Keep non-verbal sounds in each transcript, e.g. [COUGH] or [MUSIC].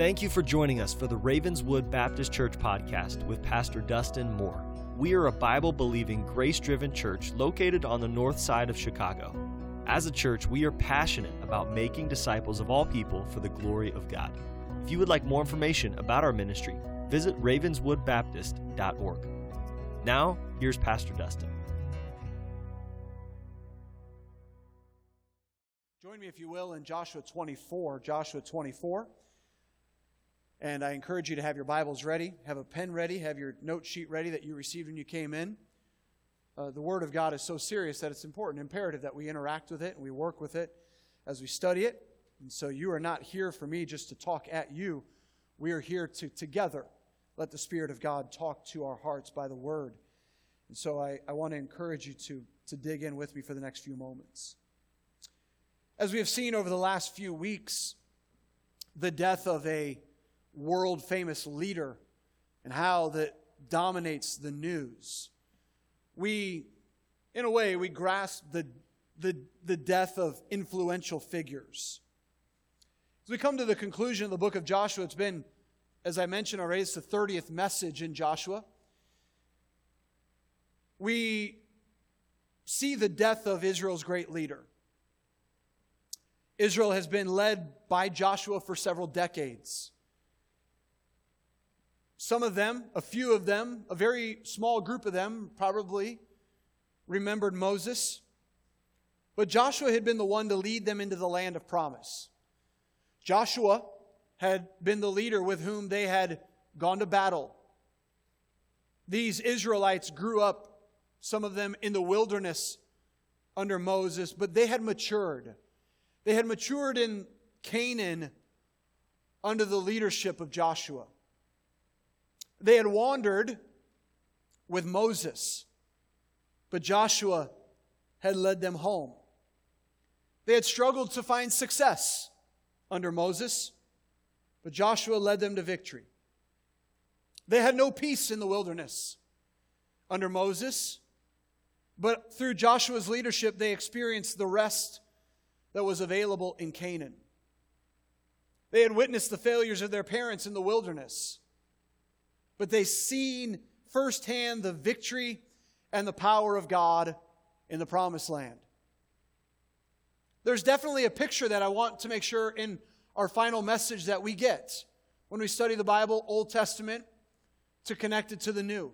Thank you for joining us for the Ravenswood Baptist Church podcast with Pastor Dustin Moore. We are a Bible believing, grace driven church located on the north side of Chicago. As a church, we are passionate about making disciples of all people for the glory of God. If you would like more information about our ministry, visit ravenswoodbaptist.org. Now, here's Pastor Dustin. Join me, if you will, in Joshua 24. Joshua 24. And I encourage you to have your Bibles ready, have a pen ready, have your note sheet ready that you received when you came in. Uh, the Word of God is so serious that it's important, imperative that we interact with it and we work with it as we study it. And so you are not here for me just to talk at you. We are here to together let the Spirit of God talk to our hearts by the Word. And so I, I want to encourage you to, to dig in with me for the next few moments. As we have seen over the last few weeks, the death of a world famous leader and how that dominates the news. We, in a way, we grasp the, the, the death of influential figures. As we come to the conclusion of the book of Joshua, it's been, as I mentioned already, it's the 30th message in Joshua. We see the death of Israel's great leader. Israel has been led by Joshua for several decades. Some of them, a few of them, a very small group of them probably remembered Moses. But Joshua had been the one to lead them into the land of promise. Joshua had been the leader with whom they had gone to battle. These Israelites grew up, some of them in the wilderness under Moses, but they had matured. They had matured in Canaan under the leadership of Joshua. They had wandered with Moses, but Joshua had led them home. They had struggled to find success under Moses, but Joshua led them to victory. They had no peace in the wilderness under Moses, but through Joshua's leadership, they experienced the rest that was available in Canaan. They had witnessed the failures of their parents in the wilderness but they seen firsthand the victory and the power of God in the promised land. There's definitely a picture that I want to make sure in our final message that we get when we study the Bible, Old Testament, to connect it to the New.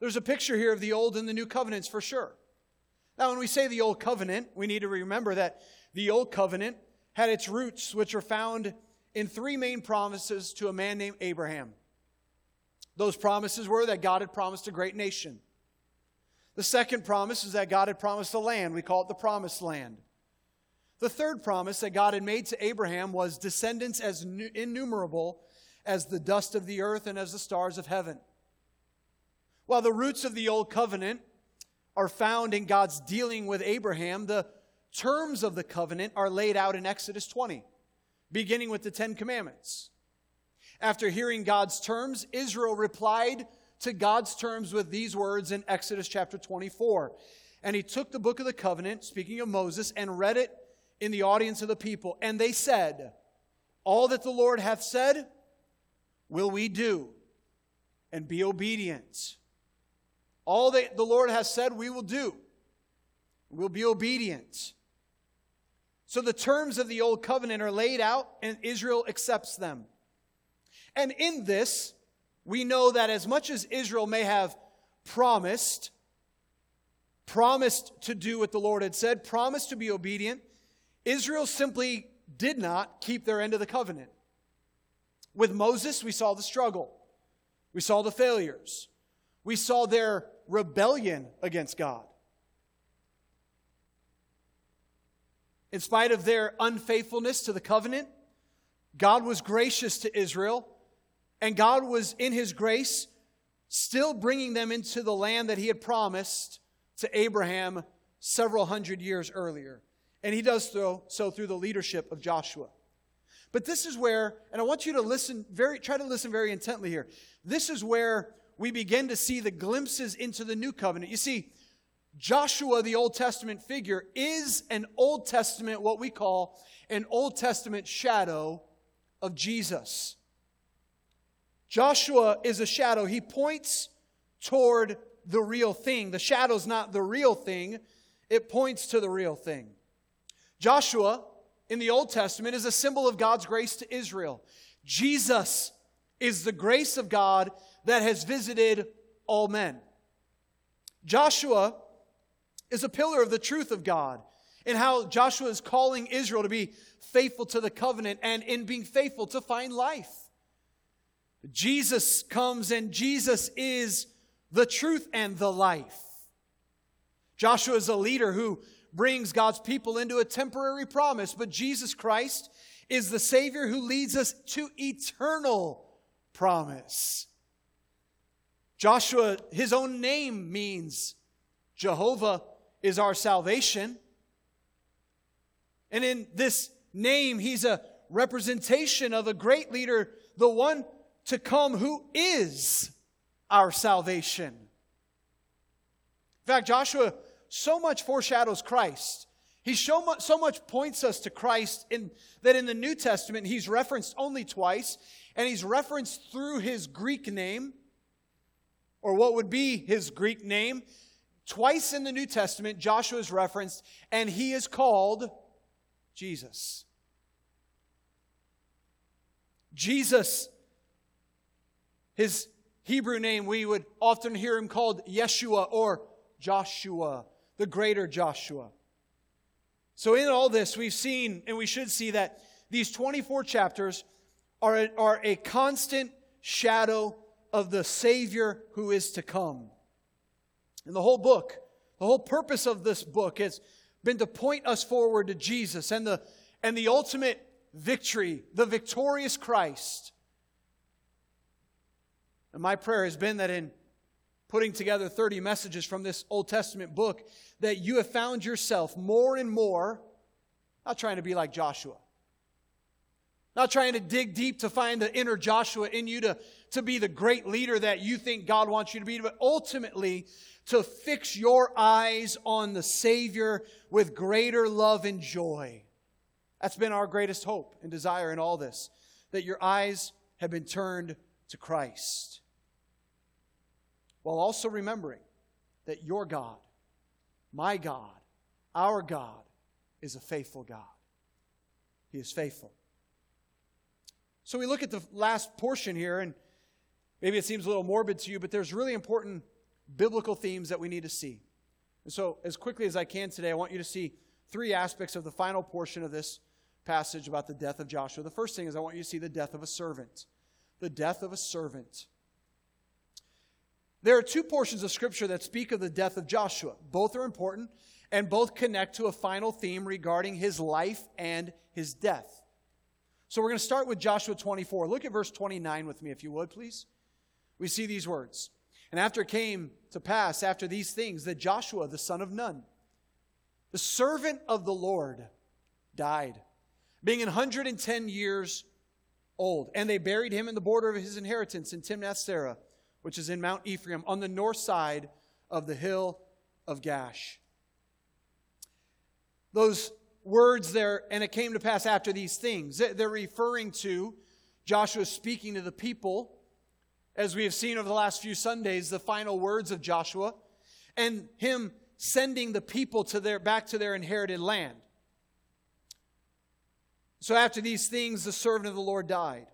There's a picture here of the Old and the New covenants for sure. Now, when we say the Old Covenant, we need to remember that the Old Covenant had its roots, which are found in three main promises to a man named Abraham. Those promises were that God had promised a great nation. The second promise is that God had promised a land. We call it the promised land. The third promise that God had made to Abraham was descendants as innumerable as the dust of the earth and as the stars of heaven. While the roots of the old covenant are found in God's dealing with Abraham, the terms of the covenant are laid out in Exodus 20, beginning with the Ten Commandments. After hearing God's terms, Israel replied to God's terms with these words in Exodus chapter 24. And he took the book of the covenant, speaking of Moses, and read it in the audience of the people. And they said, All that the Lord hath said, will we do, and be obedient. All that the Lord has said, we will do. We'll be obedient. So the terms of the old covenant are laid out, and Israel accepts them. And in this, we know that as much as Israel may have promised, promised to do what the Lord had said, promised to be obedient, Israel simply did not keep their end of the covenant. With Moses, we saw the struggle, we saw the failures, we saw their rebellion against God. In spite of their unfaithfulness to the covenant, God was gracious to Israel and God was, in His grace, still bringing them into the land that He had promised to Abraham several hundred years earlier. And He does so, so through the leadership of Joshua. But this is where, and I want you to listen very, try to listen very intently here. This is where we begin to see the glimpses into the new covenant. You see, Joshua, the Old Testament figure, is an Old Testament, what we call an Old Testament shadow of Jesus. Joshua is a shadow. He points toward the real thing. The shadow's not the real thing, it points to the real thing. Joshua in the Old Testament is a symbol of God's grace to Israel. Jesus is the grace of God that has visited all men. Joshua is a pillar of the truth of God and how Joshua is calling Israel to be faithful to the covenant and in being faithful to find life. Jesus comes and Jesus is the truth and the life. Joshua is a leader who brings God's people into a temporary promise, but Jesus Christ is the Savior who leads us to eternal promise. Joshua, his own name means Jehovah is our salvation. And in this name, he's a representation of a great leader, the one to come who is our salvation. In fact, Joshua so much foreshadows Christ. He so much, so much points us to Christ in, that in the New Testament he's referenced only twice, and he's referenced through his Greek name, or what would be his Greek name. Twice in the New Testament, Joshua is referenced, and he is called Jesus. Jesus, his Hebrew name, we would often hear him called Yeshua or Joshua, the greater Joshua. So, in all this, we've seen, and we should see, that these 24 chapters are a, are a constant shadow of the Savior who is to come. And the whole book, the whole purpose of this book has been to point us forward to Jesus and the, and the ultimate victory, the victorious Christ. And my prayer has been that in putting together 30 messages from this Old Testament book, that you have found yourself more and more not trying to be like Joshua, not trying to dig deep to find the inner Joshua in you to, to be the great leader that you think God wants you to be, but ultimately to fix your eyes on the Savior with greater love and joy. That's been our greatest hope and desire in all this, that your eyes have been turned to Christ. While also remembering that your God, my God, our God, is a faithful God. He is faithful. So we look at the last portion here, and maybe it seems a little morbid to you, but there's really important biblical themes that we need to see. And so, as quickly as I can today, I want you to see three aspects of the final portion of this passage about the death of Joshua. The first thing is I want you to see the death of a servant. The death of a servant. There are two portions of Scripture that speak of the death of Joshua. Both are important, and both connect to a final theme regarding his life and his death. So we're going to start with Joshua 24. Look at verse 29 with me, if you would, please. We see these words. And after it came to pass, after these things, that Joshua, the son of Nun, the servant of the Lord, died, being 110 years old. And they buried him in the border of his inheritance in Timnath Serah, which is in Mount Ephraim, on the north side of the hill of Gaash. Those words there, and it came to pass after these things, they're referring to Joshua speaking to the people as we have seen over the last few Sundays, the final words of Joshua, and him sending the people to their, back to their inherited land. So after these things, the servant of the Lord died.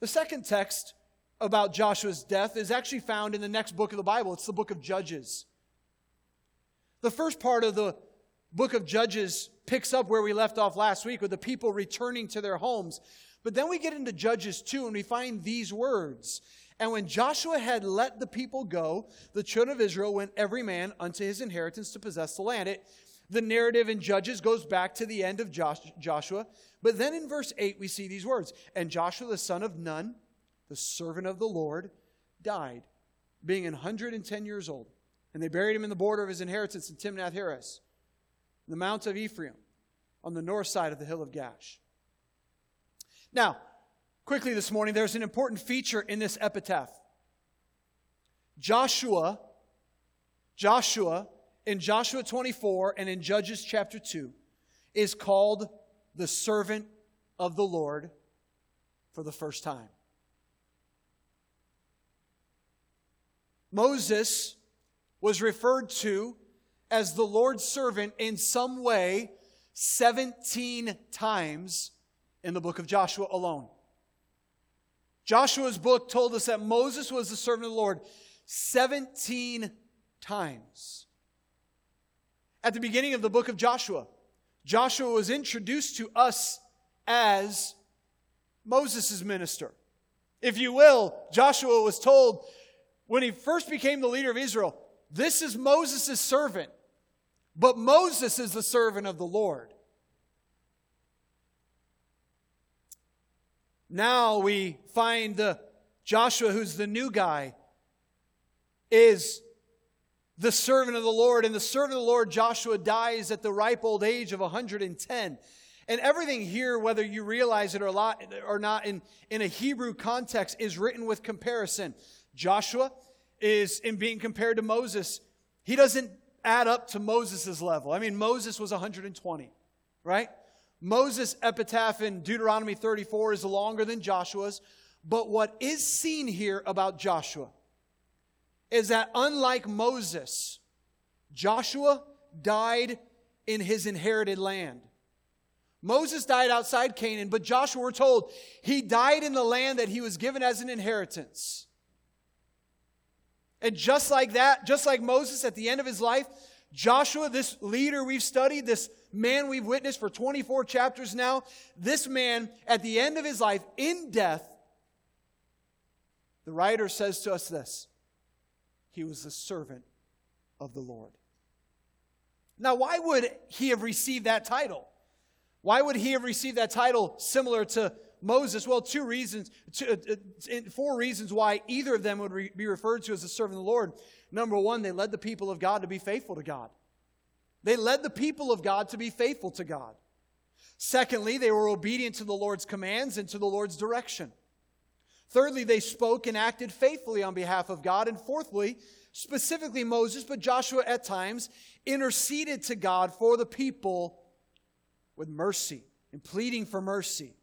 The second text about Joshua's death is actually found in the next book of the Bible. It's the book of Judges. The first part of the book of Judges picks up where we left off last week with the people returning to their homes. But then we get into Judges 2 and we find these words. And when Joshua had let the people go, the children of Israel went every man unto his inheritance to possess the land. It, the narrative in Judges goes back to the end of Joshua. But then in verse 8, we see these words And Joshua the son of Nun, the servant of the Lord, died, being 110 years old. And they buried him in the border of his inheritance in Timnath Heres, the mount of Ephraim, on the north side of the hill of Gaash. Now, quickly this morning, there's an important feature in this epitaph. Joshua, Joshua, in Joshua 24 and in Judges chapter 2, is called the servant of the Lord for the first time. Moses was referred to as the Lord's servant in some way 17 times in the book of Joshua alone. Joshua's book told us that Moses was the servant of the Lord 17 times. At the beginning of the book of Joshua, Joshua was introduced to us as Moses' minister. If you will, Joshua was told when he first became the leader of Israel, this is Moses' servant, but Moses is the servant of the Lord. Now we find the Joshua, who's the new guy, is the servant of the Lord. And the servant of the Lord, Joshua, dies at the ripe old age of 110. And everything here, whether you realize it or not, in, in a Hebrew context, is written with comparison. Joshua is in being compared to Moses. He doesn't add up to Moses' level. I mean, Moses was 120, right? Moses' epitaph in Deuteronomy 34 is longer than Joshua's. But what is seen here about Joshua is that unlike Moses, Joshua died in his inherited land. Moses died outside Canaan, but Joshua, we're told, he died in the land that he was given as an inheritance. And just like that, just like Moses at the end of his life, Joshua, this leader we've studied, this man we've witnessed for 24 chapters now, this man at the end of his life, in death, the writer says to us this he was the servant of the Lord. Now, why would he have received that title? Why would he have received that title similar to Moses? Well, two reasons, two, uh, uh four reasons why either of them would re- be referred to as a servant of the Lord. Number one, they led the people of God to be faithful to God. They led the people of God to be faithful to God. Secondly, they were obedient to the Lord's commands and to the Lord's direction. Thirdly, they spoke and acted faithfully on behalf of God. And fourthly, specifically Moses, but Joshua at times, interceded to God for the people with mercy and pleading for mercy.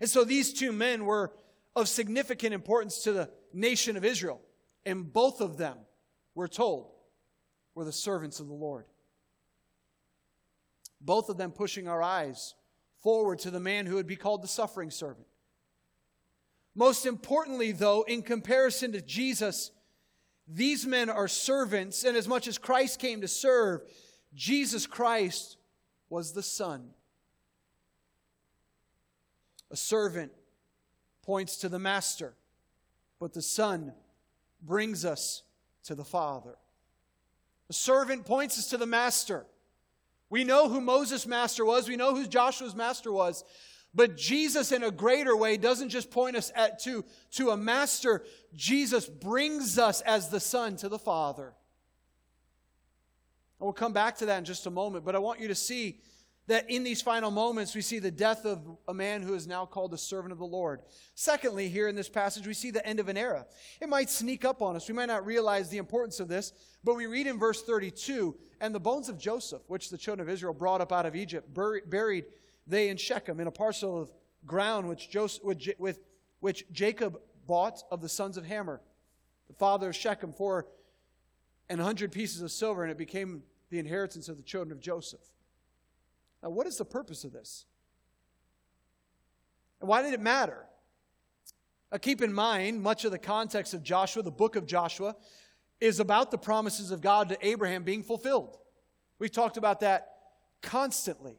And so these two men were of significant importance to the nation of Israel. And both of them, we're told, were the servants of the Lord. Both of them pushing our eyes forward to the man who would be called the suffering servant. Most importantly, though, in comparison to Jesus, these men are servants, and as much as Christ came to serve, Jesus Christ was the Son. A servant points to the Master, but the Son brings us to the Father. A servant points us to the Master. We know who Moses' master was, we know who Joshua's master was, but Jesus, in a greater way, doesn't just point us at, to, to a master. Jesus brings us as the Son to the Father. And we'll come back to that in just a moment, but I want you to see that in these final moments, we see the death of a man who is now called the servant of the Lord. Secondly, here in this passage, we see the end of an era. It might sneak up on us. We might not realize the importance of this, but we read in verse 32 and the bones of Joseph, which the children of Israel brought up out of Egypt, buried they in Shechem, in a parcel of ground which, Joseph, with, which Jacob bought of the sons of Hamor, the father of Shechem, for an hundred pieces of silver, and it became the inheritance of the children of Joseph. Now, what is the purpose of this? And why did it matter? Now, keep in mind, much of the context of Joshua, the book of Joshua, is about the promises of God to Abraham being fulfilled. We've talked about that constantly.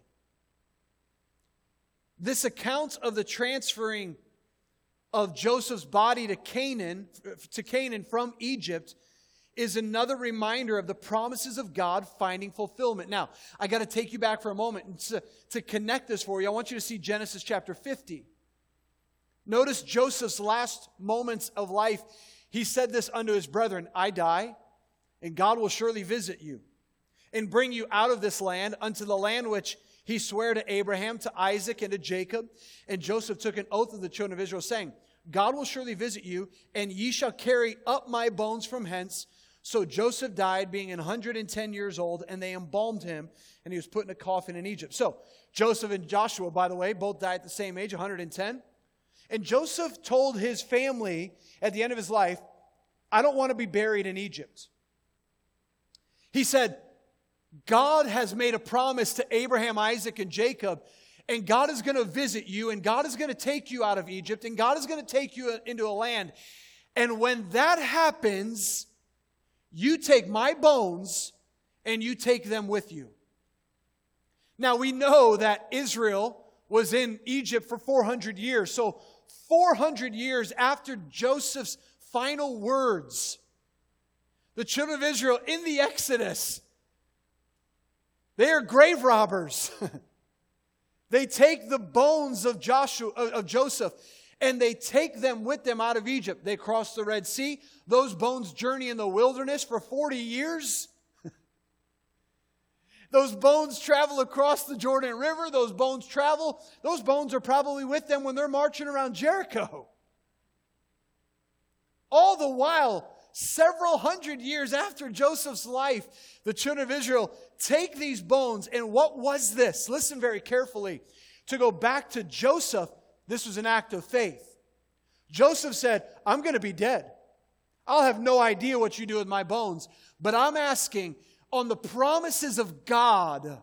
This account of the transferring of Joseph's body to Canaan, to Canaan from Egypt is another reminder of the promises of God finding fulfillment. Now, I got to take you back for a moment to, to connect this for you. I want you to see Genesis chapter 50. Notice Joseph's last moments of life. He said this unto his brethren I die, and God will surely visit you and bring you out of this land unto the land which he sware to Abraham, to Isaac, and to Jacob. And Joseph took an oath of the children of Israel, saying, God will surely visit you, and ye shall carry up my bones from hence. So Joseph died, being 110 years old, and they embalmed him, and he was put in a coffin in Egypt. So Joseph and Joshua, by the way, both died at the same age, 110. And Joseph told his family at the end of his life, I don't want to be buried in Egypt. He said, God has made a promise to Abraham, Isaac, and Jacob, and God is going to visit you, and God is going to take you out of Egypt, and God is going to take you into a land. And when that happens, you take my bones and you take them with you. Now we know that Israel was in Egypt for 400 years. So 400 years after Joseph's final words, the children of Israel in the Exodus, they are grave robbers. [LAUGHS] they take the bones of Joshua of Joseph and they take them with them out of Egypt. They cross the Red Sea. Those bones journey in the wilderness for 40 years. [LAUGHS] Those bones travel across the Jordan River. Those bones travel. Those bones are probably with them when they're marching around Jericho. All the while, several hundred years after Joseph's life, the children of Israel take these bones. And what was this? Listen very carefully. To go back to Joseph, this was an act of faith. Joseph said, I'm going to be dead. I'll have no idea what you do with my bones, but I'm asking on the promises of God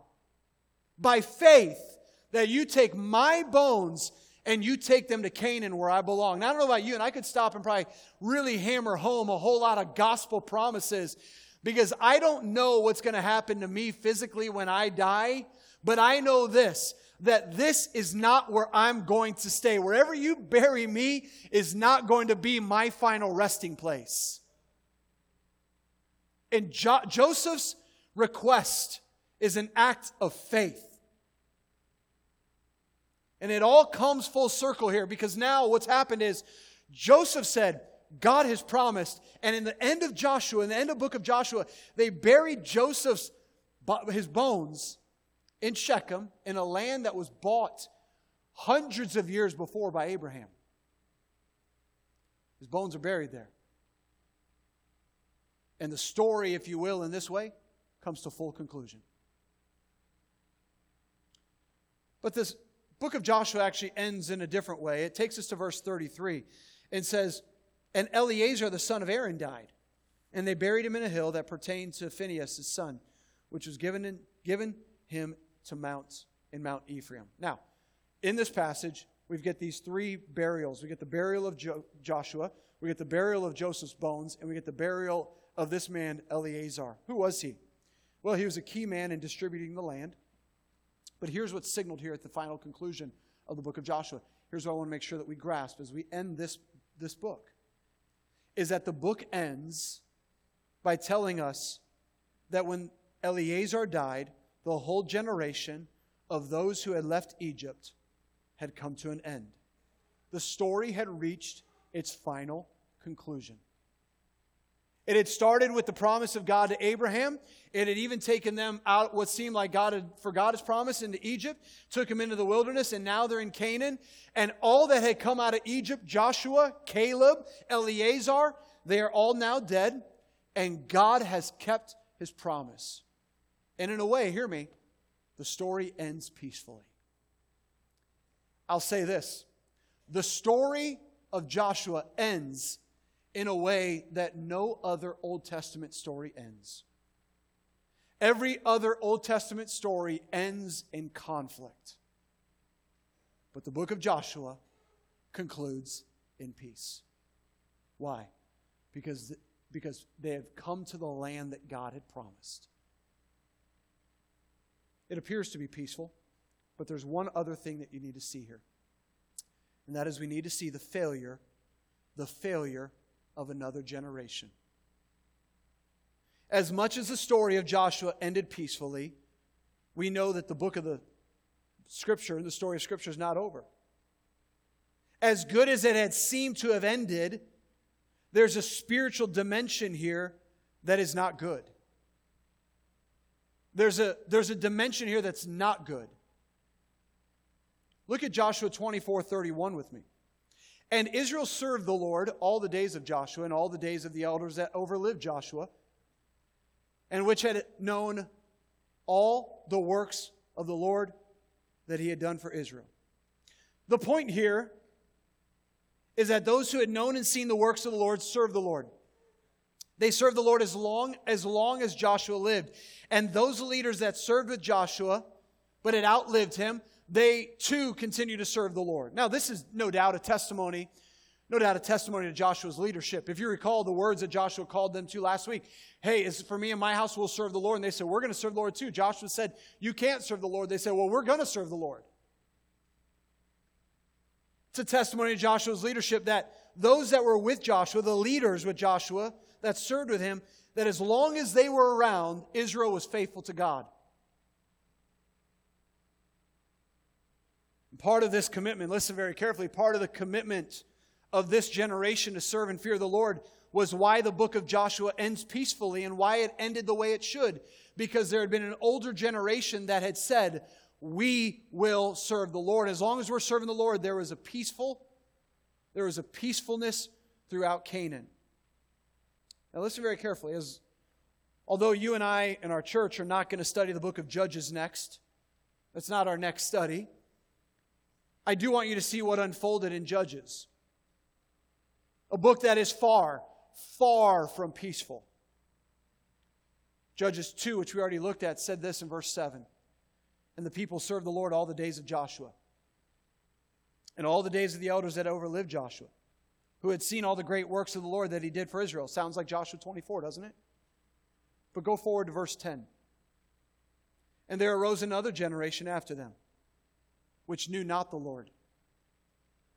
by faith that you take my bones and you take them to Canaan where I belong. Now, I don't know about you, and I could stop and probably really hammer home a whole lot of gospel promises because I don't know what's going to happen to me physically when I die, but I know this that this is not where I'm going to stay. Wherever you bury me is not going to be my final resting place. And jo- Joseph's request is an act of faith. And it all comes full circle here because now what's happened is Joseph said, God has promised. And in the end of Joshua, in the end of book of Joshua, they buried Joseph's his bones in Shechem in a land that was bought hundreds of years before by Abraham. His bones are buried there. And the story, if you will, in this way, comes to full conclusion. But this book of Joshua actually ends in a different way. It takes us to verse 33 and says, And Eleazar the son of Aaron died, and they buried him in a hill that pertained to Phinehas his son, which was given, in, given him to Mount in Mount Ephraim. Now, in this passage, we get these three burials. We get the burial of jo- Joshua, we get the burial of Joseph's bones, and we get the burial of this man, Eleazar. Who was he? Well, he was a key man in distributing the land. But here's what's signaled here at the final conclusion of the book of Joshua. Here's what I want to make sure that we grasp as we end this, this book is that the book ends by telling us that when Eleazar died, the whole generation of those who had left Egypt had come to an end. The story had reached its final conclusion. It had started with the promise of God to Abraham. It had even taken them out what seemed like God had forgot his promise into Egypt, took them into the wilderness, and now they're in Canaan. And all that had come out of Egypt, Joshua, Caleb, Eleazar, they are all now dead, and God has kept his promise. And in a way, hear me, the story ends peacefully. I'll say this the story of Joshua ends in a way that no other Old Testament story ends. Every other Old Testament story ends in conflict. But the book of Joshua concludes in peace. Why? Because, because they have come to the land that God had promised. It appears to be peaceful, but there's one other thing that you need to see here. And that is we need to see the failure, the failure of another generation. As much as the story of Joshua ended peacefully, we know that the book of the Scripture and the story of Scripture is not over. As good as it had seemed to have ended, there's a spiritual dimension here that is not good. There's a, there's a dimension here that's not good. Look at Joshua 24 31 with me. And Israel served the Lord all the days of Joshua and all the days of the elders that overlived Joshua, and which had known all the works of the Lord that he had done for Israel. The point here is that those who had known and seen the works of the Lord served the Lord. They served the Lord as long as long as Joshua lived. And those leaders that served with Joshua but had outlived him, they too continue to serve the Lord. Now, this is no doubt a testimony, no doubt a testimony to Joshua's leadership. If you recall the words that Joshua called them to last week, hey, is for me and my house, we'll serve the Lord. And they said, we're going to serve the Lord too. Joshua said, you can't serve the Lord. They said, well, we're going to serve the Lord. It's a testimony to Joshua's leadership that those that were with Joshua, the leaders with Joshua that served with him, that as long as they were around, Israel was faithful to God. Part of this commitment, listen very carefully, part of the commitment of this generation to serve and fear the Lord was why the book of Joshua ends peacefully and why it ended the way it should. Because there had been an older generation that had said, We will serve the Lord. As long as we're serving the Lord, there was a peaceful, there was a peacefulness throughout Canaan. Now listen very carefully. As although you and I and our church are not going to study the book of Judges next, that's not our next study. I do want you to see what unfolded in Judges. A book that is far, far from peaceful. Judges 2, which we already looked at, said this in verse 7 And the people served the Lord all the days of Joshua, and all the days of the elders that overlived Joshua, who had seen all the great works of the Lord that he did for Israel. Sounds like Joshua 24, doesn't it? But go forward to verse 10. And there arose another generation after them, which knew not the Lord,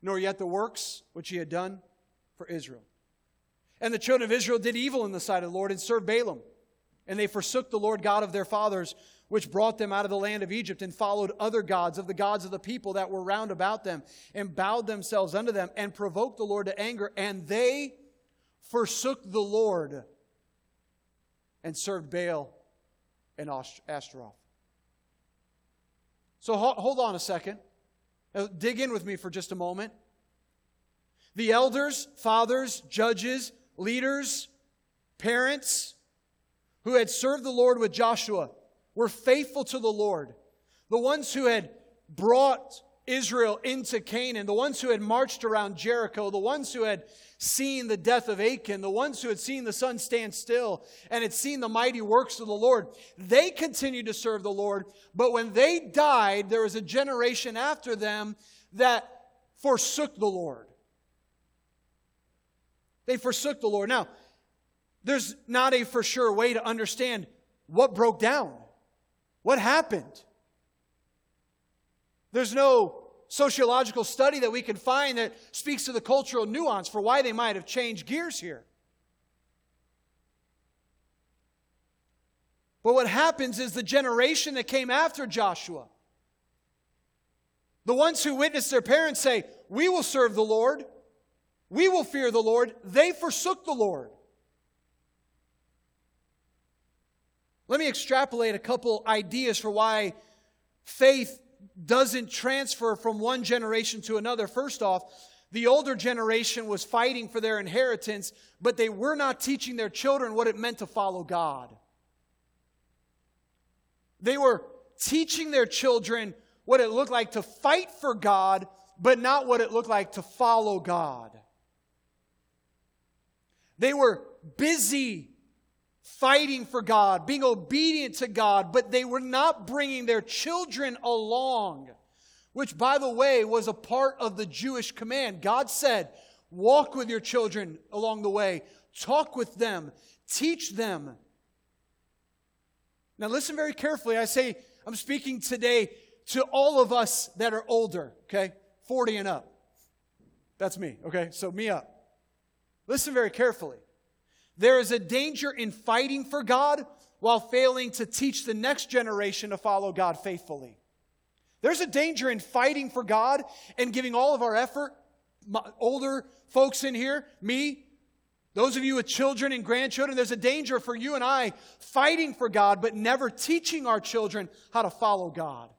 nor yet the works which he had done for Israel. And the children of Israel did evil in the sight of the Lord and served Baalim. And they forsook the Lord God of their fathers, which brought them out of the land of Egypt, and followed other gods of the gods of the people that were round about them, and bowed themselves unto them, and provoked the Lord to anger. And they forsook the Lord and served Baal and Ashtaroth. So hold on a second. Uh, dig in with me for just a moment. The elders, fathers, judges, leaders, parents who had served the Lord with Joshua were faithful to the Lord. The ones who had brought Israel into Canaan, the ones who had marched around Jericho, the ones who had seen the death of Achan, the ones who had seen the sun stand still and had seen the mighty works of the Lord, they continued to serve the Lord. But when they died, there was a generation after them that forsook the Lord. They forsook the Lord. Now, there's not a for sure way to understand what broke down, what happened. There's no sociological study that we can find that speaks to the cultural nuance for why they might have changed gears here. But what happens is the generation that came after Joshua, the ones who witnessed their parents say, We will serve the Lord, we will fear the Lord. They forsook the Lord. Let me extrapolate a couple ideas for why faith doesn't transfer from one generation to another. First off, the older generation was fighting for their inheritance, but they were not teaching their children what it meant to follow God. They were teaching their children what it looked like to fight for God, but not what it looked like to follow God. They were busy fighting for God, being obedient to God, but they were not bringing their children along, which, by the way, was a part of the Jewish command. God said, Walk with your children along the way, talk with them, teach them. Now, listen very carefully. I say, I'm speaking today to all of us that are older, okay? 40 and up. That's me, okay? So, me up. Listen very carefully. There is a danger in fighting for God while failing to teach the next generation to follow God faithfully. There's a danger in fighting for God and giving all of our effort. older folks in here, me, those of you with children and grandchildren, there's a danger for you and I fighting for God, but never teaching our children how to follow God.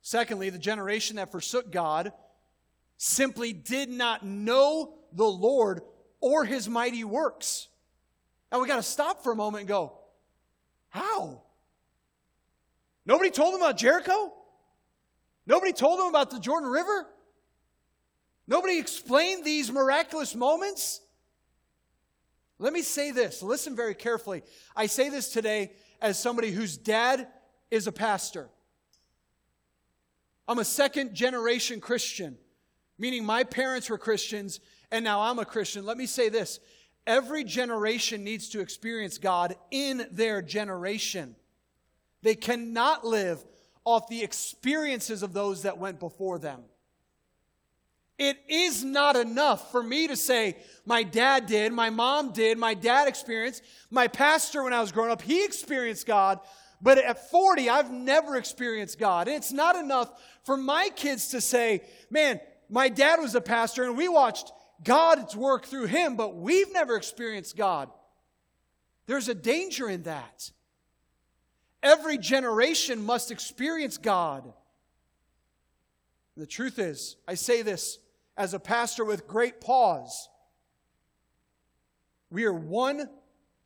Secondly, the generation that forsook God simply did not know the Lord or his mighty works. Now we got to stop for a moment and go, how? Nobody told them about Jericho? Nobody told them about the Jordan River? Nobody explained these miraculous moments. Let me say this. Listen very carefully. I say this today as somebody whose dad is a pastor. I'm a second generation Christian, meaning my parents were Christians and now I'm a Christian. Let me say this every generation needs to experience God in their generation. They cannot live off the experiences of those that went before them. It is not enough for me to say, my dad did, my mom did, my dad experienced, my pastor when I was growing up, he experienced God. But at 40, I've never experienced God. And it's not enough for my kids to say, man, my dad was a pastor and we watched God's work through him, but we've never experienced God. There's a danger in that. Every generation must experience God. The truth is, I say this as a pastor with great pause. We are one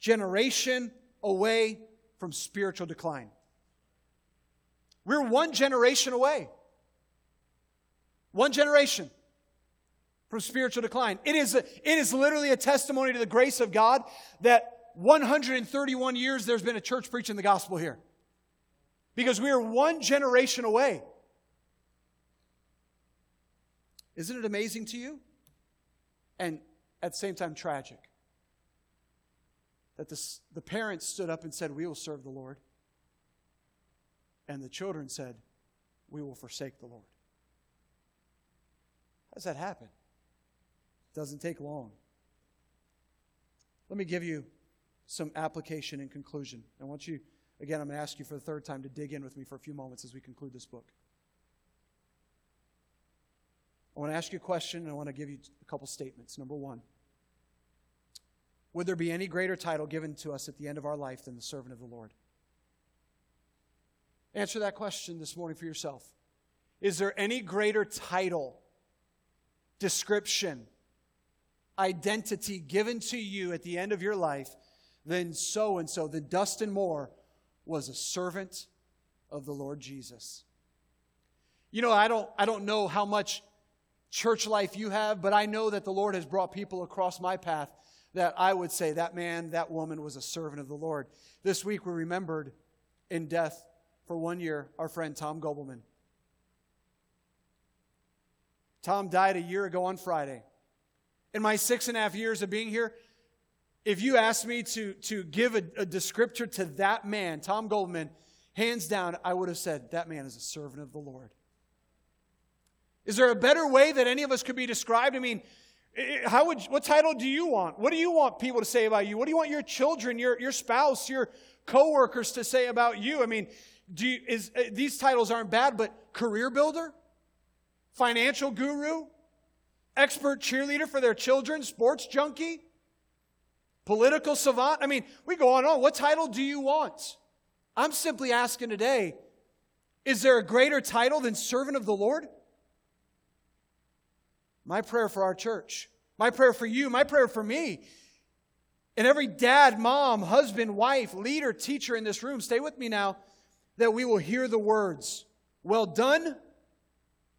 generation away from spiritual decline. We're one generation away. One generation from spiritual decline. It is, a, it is literally a testimony to the grace of God that 131 years there's been a church preaching the gospel here. Because we are one generation away. Isn't it amazing to you? And at the same time, tragic. That the, the parents stood up and said, We will serve the Lord. And the children said, We will forsake the Lord. How does that happen? Doesn't take long. Let me give you some application and conclusion. I want you, again, I'm going to ask you for the third time to dig in with me for a few moments as we conclude this book. I want to ask you a question and I want to give you a couple statements. Number one Would there be any greater title given to us at the end of our life than the servant of the Lord? Answer that question this morning for yourself. Is there any greater title, description, identity given to you at the end of your life than so and so, that Dustin Moore was a servant of the Lord Jesus? You know, I don't, I don't know how much church life you have, but I know that the Lord has brought people across my path that I would say that man, that woman was a servant of the Lord. This week we remembered in death for one year our friend Tom Gobelman. Tom died a year ago on Friday. In my six and a half years of being here, if you asked me to, to give a, a descriptor to that man, Tom Goldman, hands down, I would have said, that man is a servant of the Lord. Is there a better way that any of us could be described? I mean, how would, what title do you want? What do you want people to say about you? What do you want your children, your, your spouse, your coworkers to say about you? I mean, do you, is, uh, these titles aren't bad, but career builder, financial guru, expert cheerleader for their children, sports junkie, political savant. I mean, we go on and on. What title do you want? I'm simply asking today, is there a greater title than servant of the Lord? My prayer for our church, my prayer for you, my prayer for me, and every dad, mom, husband, wife, leader, teacher in this room, stay with me now, that we will hear the words, Well done,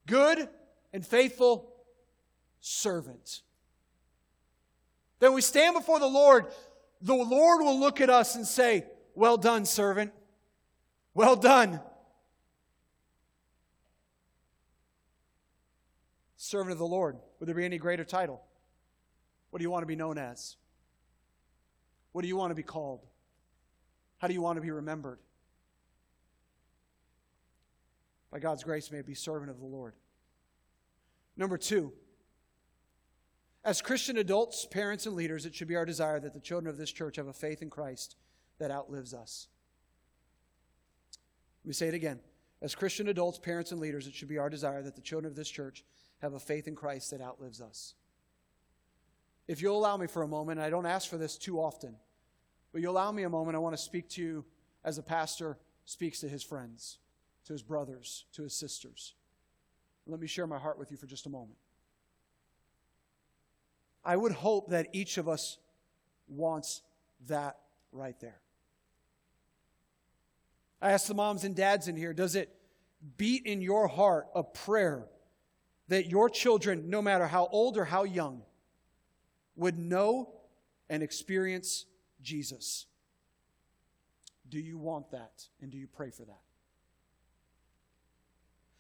good and faithful servant. Then we stand before the Lord, the Lord will look at us and say, Well done, servant. Well done. servant of the Lord? Would there be any greater title? What do you want to be known as? What do you want to be called? How do you want to be remembered? By God's grace, may it be servant of the Lord. Number two, as Christian adults, parents, and leaders, it should be our desire that the children of this church have a faith in Christ that outlives us. Let me say it again. As Christian adults, parents, and leaders, it should be our desire that the children of this church have a faith in Christ that outlives us. If you'll allow me for a moment, I don't ask for this too often, but you allow me a moment, I want to speak to you as a pastor speaks to his friends, to his brothers, to his sisters. Let me share my heart with you for just a moment. I would hope that each of us wants that right there. I ask the moms and dads in here, does it beat in your heart a prayer that your children, no matter how old or how young, would know and experience Jesus. Do you want that? And do you pray for that?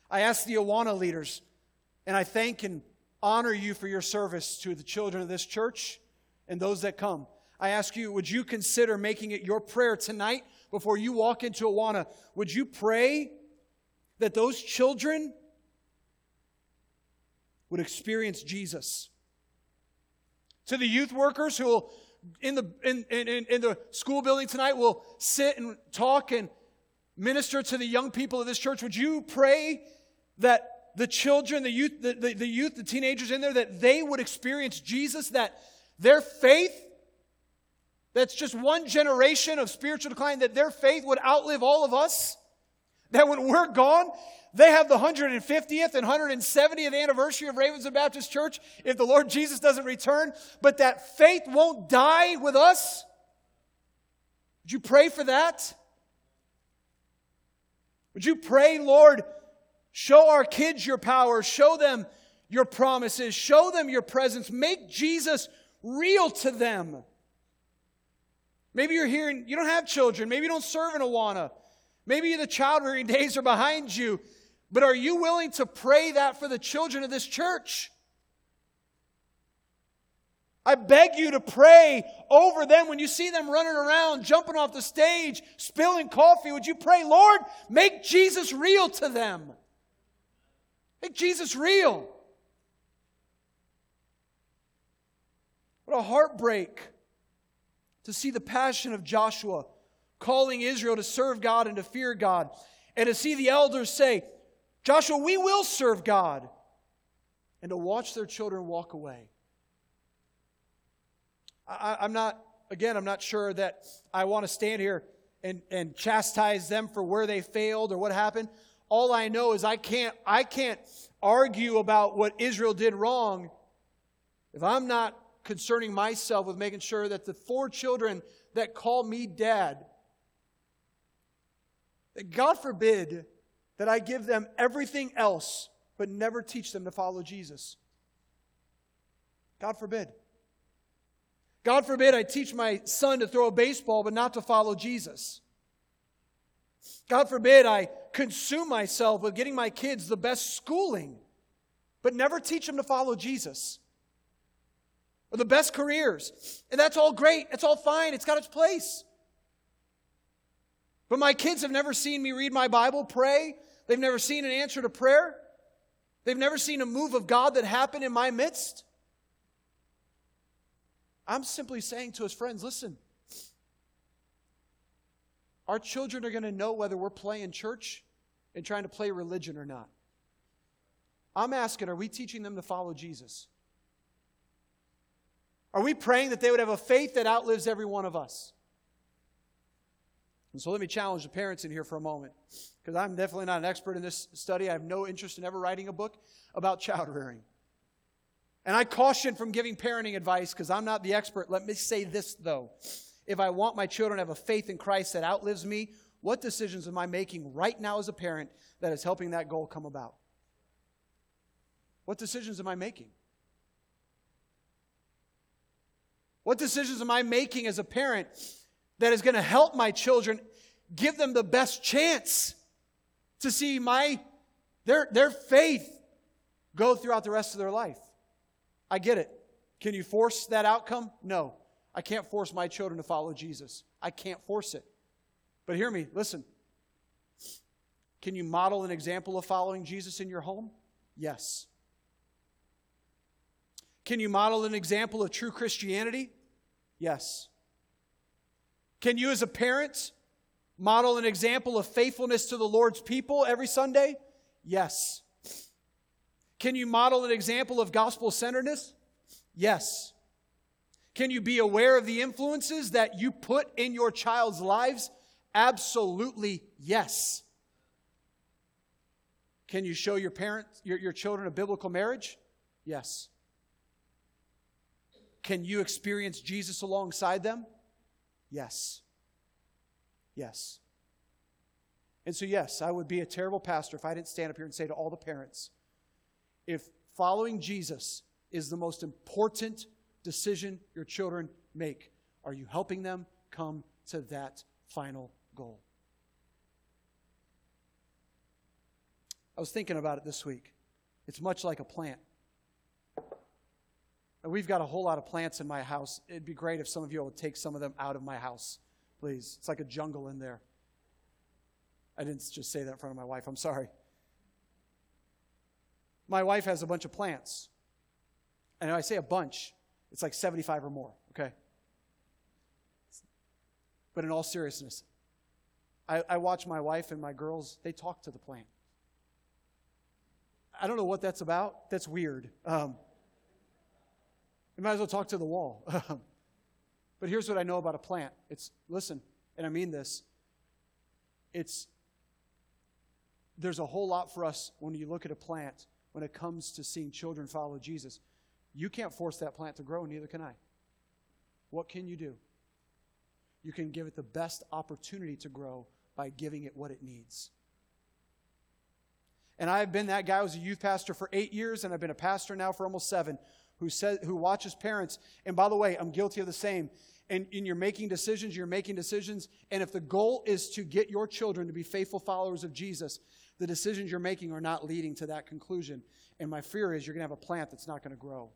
I ask the Awana leaders, and I thank and honor you for your service to the children of this church and those that come. I ask you, would you consider making it your prayer tonight before you walk into Awana? Would you pray that those children would experience Jesus? To the youth workers who will in the in, in, in the school building tonight will sit and talk and minister to the young people of this church, would you pray that the children, the youth, the, the, the youth, the teenagers in there, that they would experience Jesus, that their faith that's just one generation of spiritual decline, that their faith would outlive all of us. That when we're gone, they have the 150th and 170th anniversary of Ravenswood Baptist Church if the Lord Jesus doesn't return, but that faith won't die with us. Would you pray for that? Would you pray, Lord, show our kids your power, show them your promises, show them your presence, make Jesus real to them. Maybe you're here and you don't have children. Maybe you don't serve in Awana. Maybe the child rearing [LAUGHS] days are behind you. But are you willing to pray that for the children of this church? I beg you to pray over them when you see them running around, jumping off the stage, spilling coffee. Would you pray, Lord, make Jesus real to them? Make Jesus real. What a heartbreak to see the passion of Joshua calling Israel to serve God and to fear God, and to see the elders say, Joshua, we will serve God, and to watch their children walk away. I, am not, again, I'm not sure that I want to stand here and, and chastise them for where they failed or what happened. All I know is I can't, I can't argue about what Israel did wrong if I'm not concerning myself with making sure that the four children that call me dad, that God forbid that I give them everything else, but never teach them to follow Jesus. God forbid. God forbid I teach my son to throw a baseball, but not to follow Jesus. God forbid I consume myself with getting my kids the best schooling, but never teach them to follow Jesus or the best careers. And that's all great. It's all fine. It's got its place. But my kids have never seen me read my Bible, pray. They've never seen an answer to prayer. They've never seen a move of God that happened in my midst. I'm simply saying to his friends listen, our children are going to know whether we're playing church and trying to play religion or not. I'm asking, are we teaching them to follow Jesus? Are we praying that they would have a faith that outlives every one of us? And so let me challenge the parents in here for a moment, because I'm definitely not an expert in this study. I have no interest in ever writing a book about child rearing. And I caution from giving parenting advice because I'm not the expert. Let me say this, though. If I want my children to have a faith in Christ that outlives me, what decisions am I making right now as a parent that is helping that goal come about? What decisions am I making? What decisions am I making as a parent that is going to help my children give them the best chance to see my their, their faith go throughout the rest of their life? I get it. Can you force that outcome? No. I can't force my children to follow Jesus. I can't force it. But hear me, listen. Can you model an example of following Jesus in your home? Yes. Can you model an example of true Christianity? Yes. Can you, as a parent, model an example of faithfulness to the Lord's people every Sunday? Yes. Can you model an example of gospel centeredness? Yes. Can you be aware of the influences that you put in your child's lives? Absolutely yes. Can you show your parents, your, your children a biblical marriage? Yes. Can you experience Jesus alongside them? Yes. Yes. And so, yes, I would be a terrible pastor if I didn't stand up here and say to all the parents if following Jesus is the most important decision your children make. Are you helping them come to that final goal? I was thinking about it this week. It's much like a plant. We've got a whole lot of plants in my house. It'd be great if some of you would take some of them out of my house, please. It's like a jungle in there. I didn't just say that in front of my wife. I'm sorry. My wife has a bunch of plants. And I say a bunch, it's like 75 or more, okay? But in all seriousness, I, I watch my wife and my girls, they talk to the plant. I don't know what that's about. That's weird. Um, you might as well talk to the wall. [LAUGHS] but here's what I know about a plant. It's listen, and I mean this. It's there's a whole lot for us when you look at a plant when it comes to seeing children follow Jesus. You can't force that plant to grow, neither can I. What can you do? You can give it the best opportunity to grow by giving it what it needs. And I've been that guy. I was a youth pastor for eight years, and I've been a pastor now for almost seven, who says, who watches parents. And by the way, I'm guilty of the same. And, and you're making decisions, you're making decisions. And if the goal is to get your children to be faithful followers of Jesus, the decisions you're making are not leading to that conclusion. And my fear is you're going to have a plant that's not going to grow.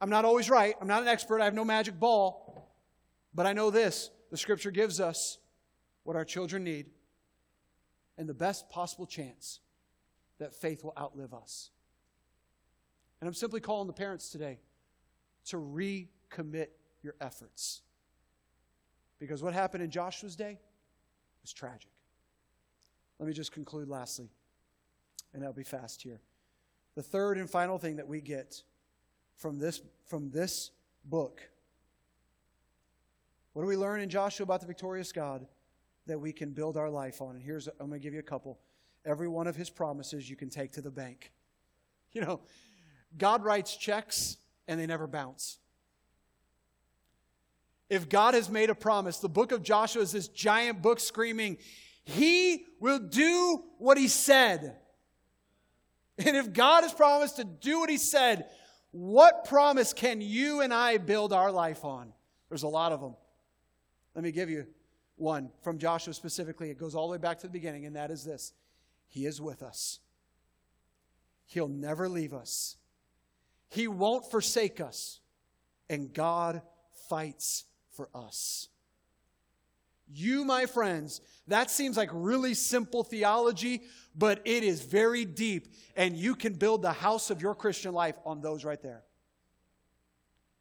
I'm not always right. I'm not an expert. I have no magic ball. But I know this the scripture gives us what our children need and the best possible chance that faith will outlive us. And I'm simply calling the parents today to recommit your efforts. Because what happened in Joshua's day was tragic. Let me just conclude lastly, and I'll be fast here. The third and final thing that we get from this, from this book. What do we learn in Joshua about the victorious God? that we can build our life on. And here's, I'm going to give you a couple. Every one of his promises you can take to the bank. [LAUGHS] You know, God writes checks and they never bounce. If God has made a promise, the book of Joshua is this giant book screaming, He will do what He said. And if God has promised to do what He said, what promise can you and I build our life on? There's a lot of them. Let me give you one from Joshua specifically. It goes all the way back to the beginning, and that is this He is with us. He'll never leave us. He won't forsake us. And God fights for us. You, my friends, that seems like really simple theology, but it is very deep, and you can build the house of your Christian life on those right there.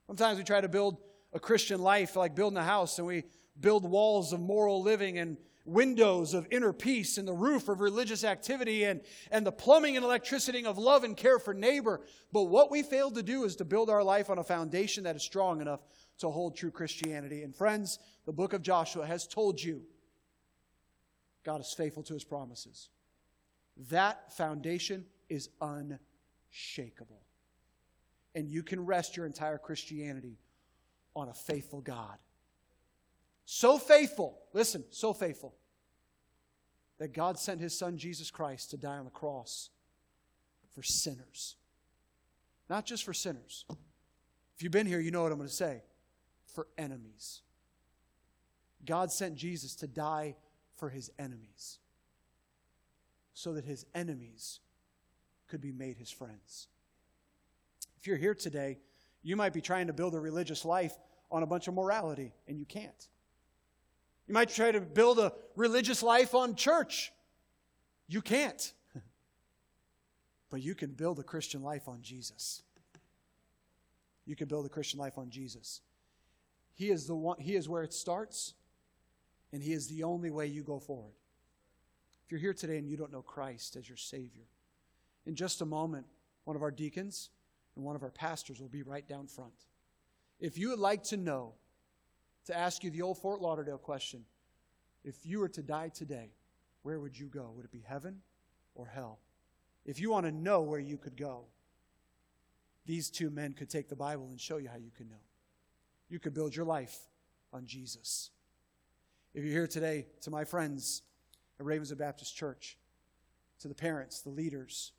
Sometimes we try to build a Christian life like building a house, and we build walls of moral living and windows of inner peace and the roof of religious activity and, and the plumbing and electricity of love and care for neighbor. But what we fail to do is to build our life on a foundation that is strong enough to hold true Christianity. And friends, the book of Joshua has told you God is faithful to his promises. That foundation is unshakable. And you can rest your entire Christianity on a faithful God. So faithful, listen, so faithful, that God sent his son Jesus Christ to die on the cross for sinners. Not just for sinners. If you've been here, you know what I'm going to say. For enemies. God sent Jesus to die for his enemies so that his enemies could be made his friends. If you're here today, you might be trying to build a religious life on a bunch of morality, and you can't. You might try to build a religious life on church. You can't. [LAUGHS] but you can build a Christian life on Jesus. You can build a Christian life on Jesus. He is the one he is where it starts and he is the only way you go forward. If you're here today and you don't know Christ as your savior, in just a moment one of our deacons and one of our pastors will be right down front. If you would like to know to ask you the old Fort Lauderdale question if you were to die today, where would you go? Would it be heaven or hell? If you want to know where you could go, these two men could take the Bible and show you how you can know. You could build your life on Jesus. If you're here today, to my friends at Ravenswood Baptist Church, to the parents, the leaders,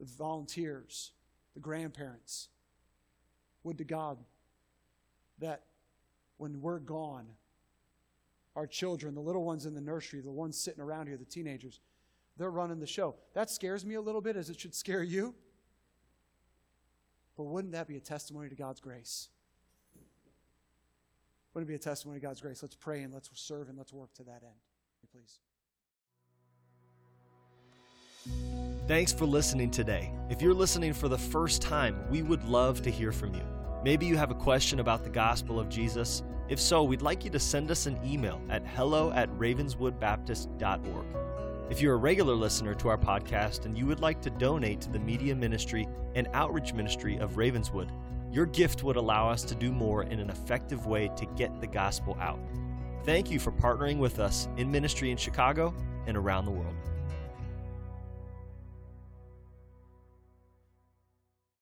the volunteers, the grandparents. Would to God that when we're gone, our children, the little ones in the nursery, the ones sitting around here, the teenagers, they're running the show. That scares me a little bit, as it should scare you. But wouldn't that be a testimony to God's grace? It be a testimony of God's grace? Let's pray and let's serve and let's work to that end. Please. Thanks for listening today. If you're listening for the first time, we would love to hear from you. Maybe you have a question about the gospel of Jesus. If so, we'd like you to send us an email at hello at ravenswoodbaptist.org. If you're a regular listener to our podcast and you would like to donate to the media ministry and outreach ministry of Ravenswood, your gift would allow us to do more in an effective way to get the gospel out. Thank you for partnering with us in ministry in Chicago and around the world.